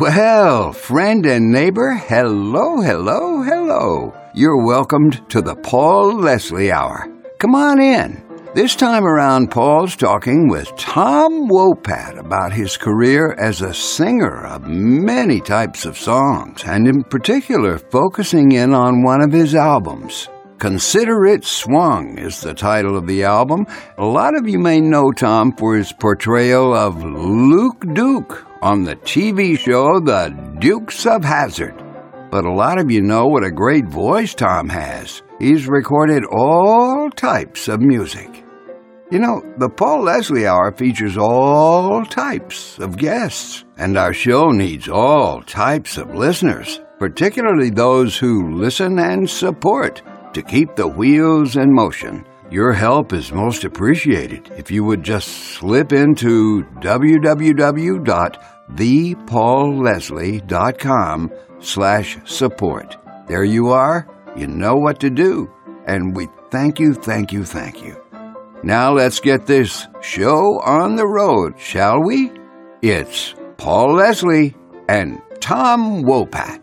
Well, friend and neighbor, hello, hello, hello. You're welcomed to the Paul Leslie Hour. Come on in. This time around, Paul's talking with Tom Wopat about his career as a singer of many types of songs, and in particular, focusing in on one of his albums. Consider It Swung is the title of the album. A lot of you may know Tom for his portrayal of Luke Duke on the TV show The Dukes of Hazzard. But a lot of you know what a great voice Tom has. He's recorded all types of music. You know, the Paul Leslie Hour features all types of guests, and our show needs all types of listeners, particularly those who listen and support to keep the wheels in motion. Your help is most appreciated if you would just slip into www.thepaulleslie.com slash support. There you are. You know what to do. And we thank you, thank you, thank you. Now let's get this show on the road, shall we? It's Paul Leslie and Tom Wopat.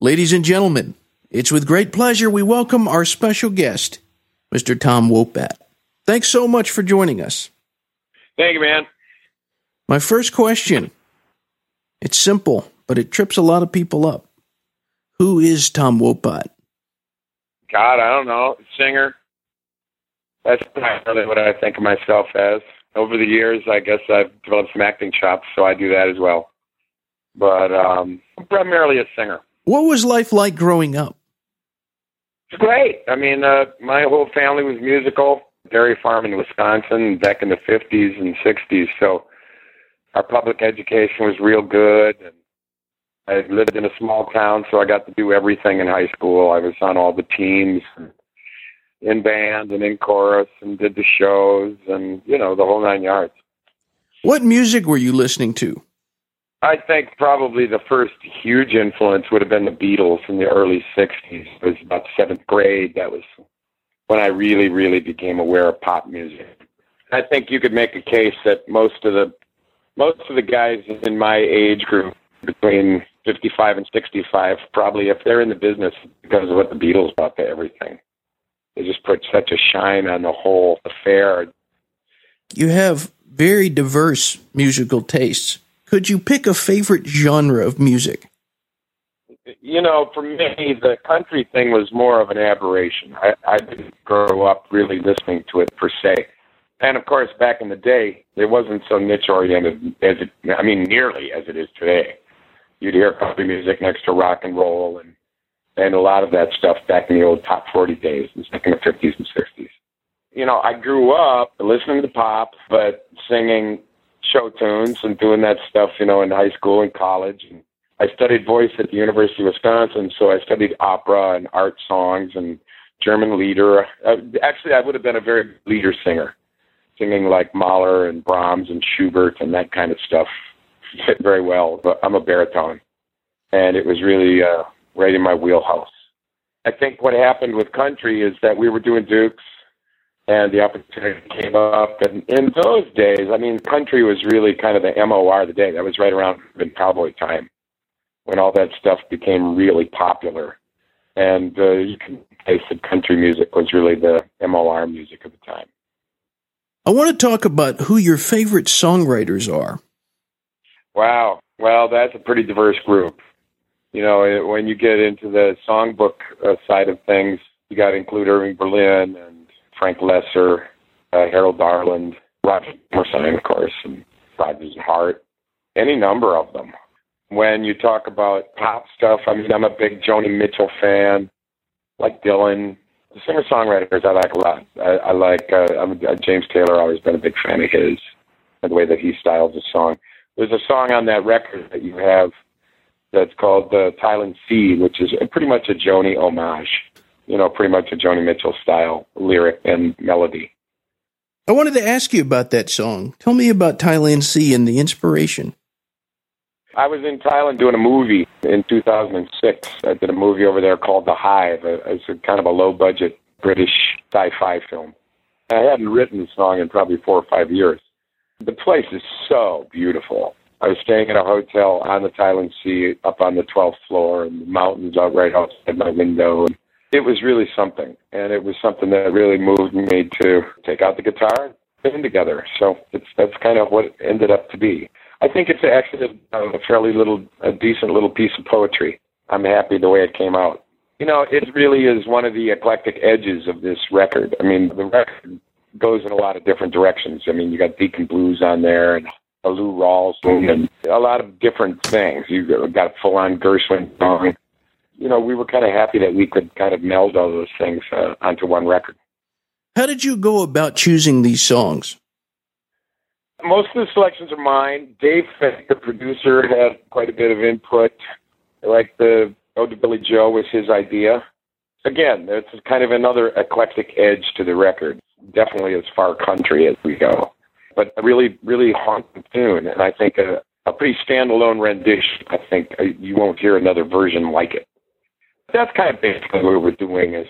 Ladies and gentlemen, it's with great pleasure we welcome our special guest, Mr. Tom Wopat. Thanks so much for joining us. Thank you, man. My first question it's simple, but it trips a lot of people up. Who is Tom Wopat? God, I don't know. Singer. That's not really what I think of myself as. Over the years, I guess I've developed some acting chops, so I do that as well. But um, I'm primarily a singer. What was life like growing up? It's great. I mean, uh, my whole family was musical. Dairy farm in Wisconsin back in the 50s and 60s. So our public education was real good. And I lived in a small town, so I got to do everything in high school. I was on all the teams, in band and in chorus, and did the shows, and you know the whole nine yards. What music were you listening to? I think probably the first huge influence would have been the Beatles in the early '60s. It was about seventh grade. That was when I really, really became aware of pop music. I think you could make a case that most of the most of the guys in my age group between 55 and 65 probably if they're in the business because of what the Beatles brought to everything. They just put such a shine on the whole affair. You have very diverse musical tastes. Could you pick a favorite genre of music? You know, for me, the country thing was more of an aberration. I, I didn't grow up really listening to it per se. And of course, back in the day, it wasn't so niche oriented as it, I mean, nearly as it is today. You'd hear country music next to rock and roll and, and a lot of that stuff back in the old top 40 days, in the 50s and 60s. You know, I grew up listening to pop, but singing show tunes and doing that stuff, you know, in high school and college. And I studied voice at the University of Wisconsin, so I studied opera and art songs and German lieder. Uh, actually, I would have been a very lieder singer, singing like Mahler and Brahms and Schubert and that kind of stuff fit very well. But I'm a baritone, and it was really uh, right in my wheelhouse. I think what happened with country is that we were doing Dukes and the opportunity came up. And in those days, I mean, country was really kind of the MOR of the day. That was right around in cowboy time when all that stuff became really popular. And uh, you can say that country music was really the MOR music of the time. I want to talk about who your favorite songwriters are. Wow. Well, that's a pretty diverse group. You know, when you get into the songbook uh, side of things, you got to include Irving Berlin and Frank Loesser, uh, Harold Arlen, Roger Emerson, of course, and Rodgers Hart, any number of them. When you talk about pop stuff, I mean, I'm a big Joni Mitchell fan, like Dylan. The singer songwriters I like a lot. I, I like uh, I'm, uh, James Taylor. Always been a big fan of his and the way that he styles a song. There's a song on that record that you have that's called uh, Thailand Sea, which is pretty much a Joni homage you know, pretty much a Joni Mitchell style lyric and melody. I wanted to ask you about that song. Tell me about Thailand Sea and the inspiration. I was in Thailand doing a movie in 2006. I did a movie over there called The Hive. Uh, it's a kind of a low budget British sci fi film. I hadn't written the song in probably four or five years. The place is so beautiful. I was staying in a hotel on the Thailand Sea up on the 12th floor and the mountains out right outside my window. And it was really something. And it was something that really moved me to take out the guitar and put together. So it's, that's kind of what it ended up to be. I think it's actually a, a fairly little, a decent little piece of poetry. I'm happy the way it came out. You know, it really is one of the eclectic edges of this record. I mean, the record goes in a lot of different directions. I mean, you got Deacon Blues on there and a Lou Rawls and a lot of different things. You got a full-on Gershwin song. You know, we were kind of happy that we could kind of meld all those things uh, onto one record. How did you go about choosing these songs? Most of the selections are mine. Dave the producer, had quite a bit of input. Like the Ode to Billie Joe was his idea. Again, it's kind of another eclectic edge to the record. Definitely as far country as we go but a really, really haunting tune, and I think a, a pretty standalone rendition. I think uh, you won't hear another version like it. That's kind of basically what we're doing is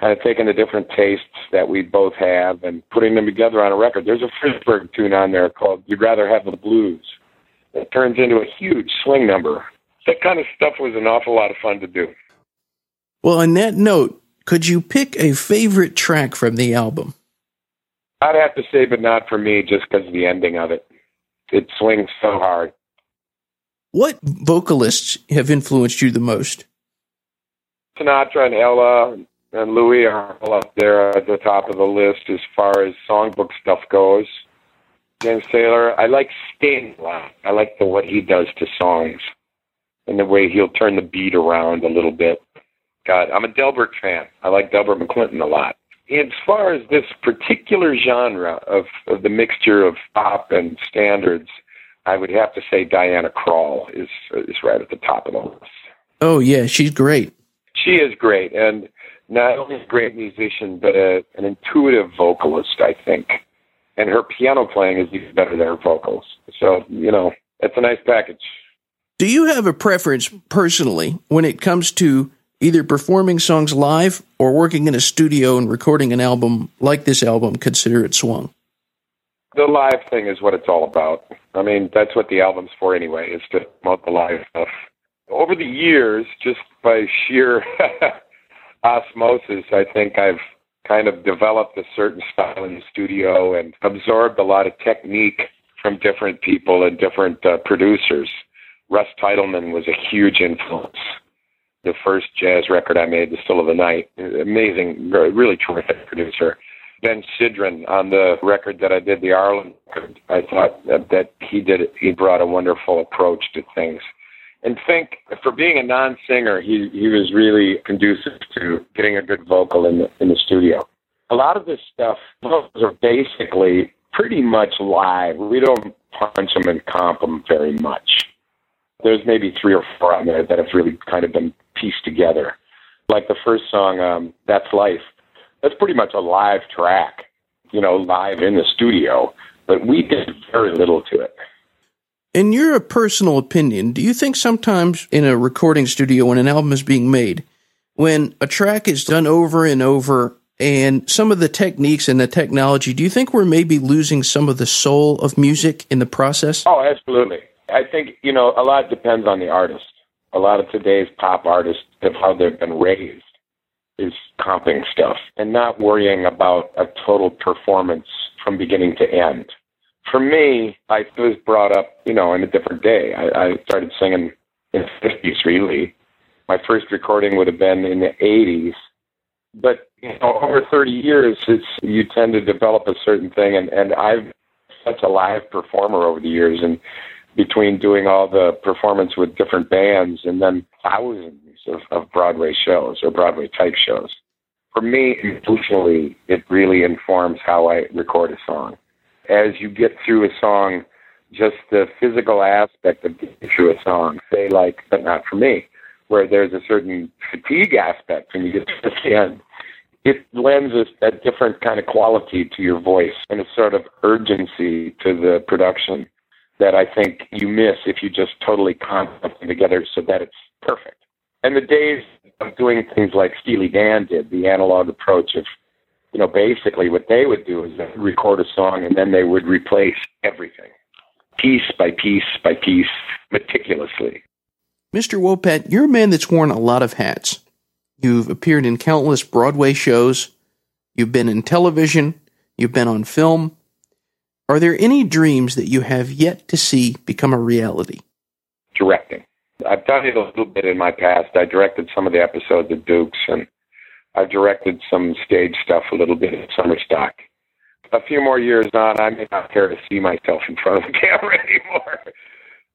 kind of taking the different tastes that we both have and putting them together on a record. There's a Frishberg tune on there called "You'd Rather Have the Blues." It turns into a huge swing number. That kind of stuff was an awful lot of fun to do. Well, on that note, could you pick a favorite track from the album? I'd have to say, but not for me, just because of the ending of it. It swings so hard. What vocalists have influenced you the most? Sinatra and Ella and Louis are all up there at the top of the list as far as songbook stuff goes. James Taylor, I like Sting a lot. I like the what he does to songs and the way he'll turn the beat around a little bit. God, I'm a Delbert fan. I like Delbert McClinton a lot as far as this particular genre of, of the mixture of pop and standards, I would have to say Diana Krall is is right at the top of the list. Oh yeah, she's great. She is great, and not only a great musician, but a, an intuitive vocalist. I think, and her piano playing is even better than her vocals. So you know, it's a nice package. Do you have a preference personally when it comes to either performing songs live or working in a studio and recording an album like this album, Consider It Swung? The live thing is what it's all about. I mean, that's what the album's for anyway, is to promote the live stuff. Over the years, just by sheer osmosis, I think I've kind of developed a certain style in the studio and absorbed a lot of technique from different people and different uh, producers. Russ Titelman was a huge influence the first jazz record I made, The Still of the Night. Amazing, really terrific producer. Ben Sidran on the record that I did, the Arlen record, I thought that he did he brought a wonderful approach to things. And think for being a non-singer, he he was really conducive to getting a good vocal in the in the studio. A lot of this stuff vocals are basically pretty much live. We don't punch them and comp them very much. There's maybe three or four on there that have really kind of been pieced together. Like the first song, um, That's Life, that's pretty much a live track, you know, live in the studio, but we did very little to it. In your personal opinion, do you think sometimes in a recording studio when an album is being made, when a track is done over and over and some of the techniques and the technology, do you think we're maybe losing some of the soul of music in the process? Oh, absolutely. I think, you know, a lot depends on the artist a lot of today's pop artists of how they've been raised is comping stuff and not worrying about a total performance from beginning to end. For me, I was brought up, you know, in a different day. I, I started singing in the 50s, really. My first recording would have been in the 80s. But, you know, over 30 years, it's, you tend to develop a certain thing. And, and I've such a live performer over the years. And between doing all the performance with different bands and then thousands of, of Broadway shows or Broadway type shows. For me, emotionally, it really informs how I record a song. As you get through a song, just the physical aspect of getting through a song, say like, but not for me, where there's a certain fatigue aspect when you get to the end, it lends a, a different kind of quality to your voice and a sort of urgency to the production that I think you miss if you just totally con something together so that it's perfect. And the days of doing things like Steely Dan did, the analog approach of you know, basically what they would do is they record a song and then they would replace everything, piece by piece by piece, meticulously. Mr. Wopat, you're a man that's worn a lot of hats. You've appeared in countless Broadway shows. You've been in television. You've been on film. Are there any dreams that you have yet to see become a reality? Directing. I've done it a little bit in my past. I directed some of the episodes of Dukes, and I've directed some stage stuff a little bit at Summer Stock. A few more years on, I may not care to see myself in front of the camera anymore.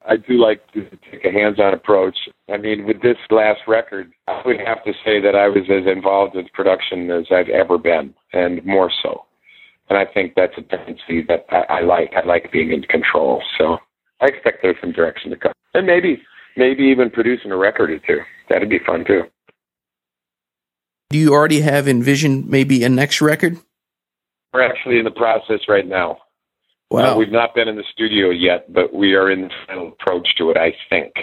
I do like to take a hands-on approach. I mean, with this last record, I would have to say that I was as involved with production as I've ever been, and more so. And I think that's a tendency that I, I like. I like being in control. So I expect there's some direction to come, and maybe, maybe even producing a record or two. That'd be fun too. Do you already have envisioned maybe a next record? We're actually in the process right now. Wow. Uh, we've not been in the studio yet, but we are in the final approach to it, I think.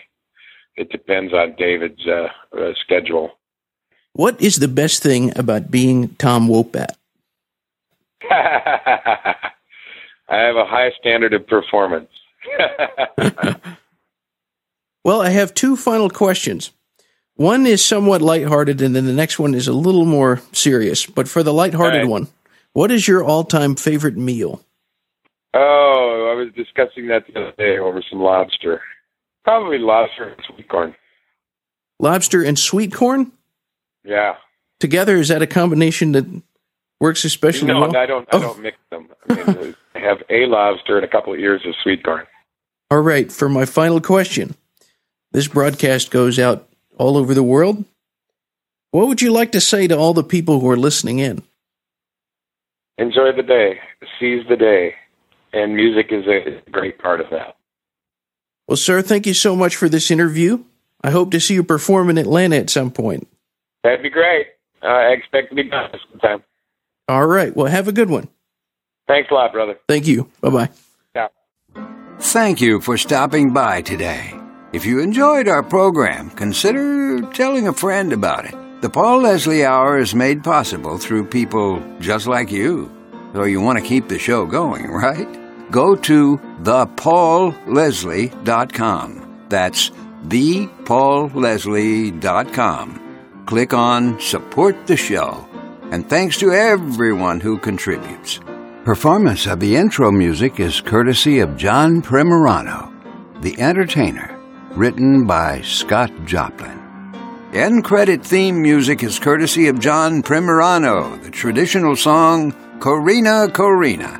It depends on David's uh, uh, schedule. What is the best thing about being Tom Wopat? I have a high standard of performance. well, I have two final questions. One is somewhat lighthearted, and then the next one is a little more serious. But for the lighthearted right. one, what is your all time favorite meal? Oh, I was discussing that the other day over some lobster. Probably lobster and sweet corn. Lobster and sweet corn? Yeah. Together, is that a combination that works especially no, well? I don't. I oh. don't mix them. I, mean, I have a lobster and a couple of ears of sweet corn. All right. For my final question, this broadcast goes out all over the world. What would you like to say to all the people who are listening in? Enjoy the day. Seize the day. And music is a great part of that. Well, sir, thank you so much for this interview. I hope to see you perform in Atlanta at some point. That'd be great. Uh, I expect to be done sometime. All right. Well, have a good one. Thanks a lot, brother. Thank you. Bye bye. Yeah. Thank you for stopping by today. If you enjoyed our program, consider telling a friend about it. The Paul Leslie Hour is made possible through people just like you. So you want to keep the show going, right? Go to thepaulleslie.com. That's thepaulleslie.com. Click on Support the Show. And thanks to everyone who contributes. Performance of the intro music is courtesy of John Primorano, The Entertainer, written by Scott Joplin. End credit theme music is courtesy of John Primorano, the traditional song Corina Corina.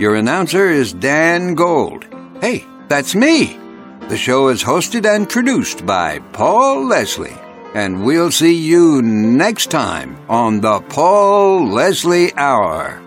Your announcer is Dan Gold. Hey, that's me. The show is hosted and produced by Paul Leslie. And we'll see you next time on the Paul Leslie Hour.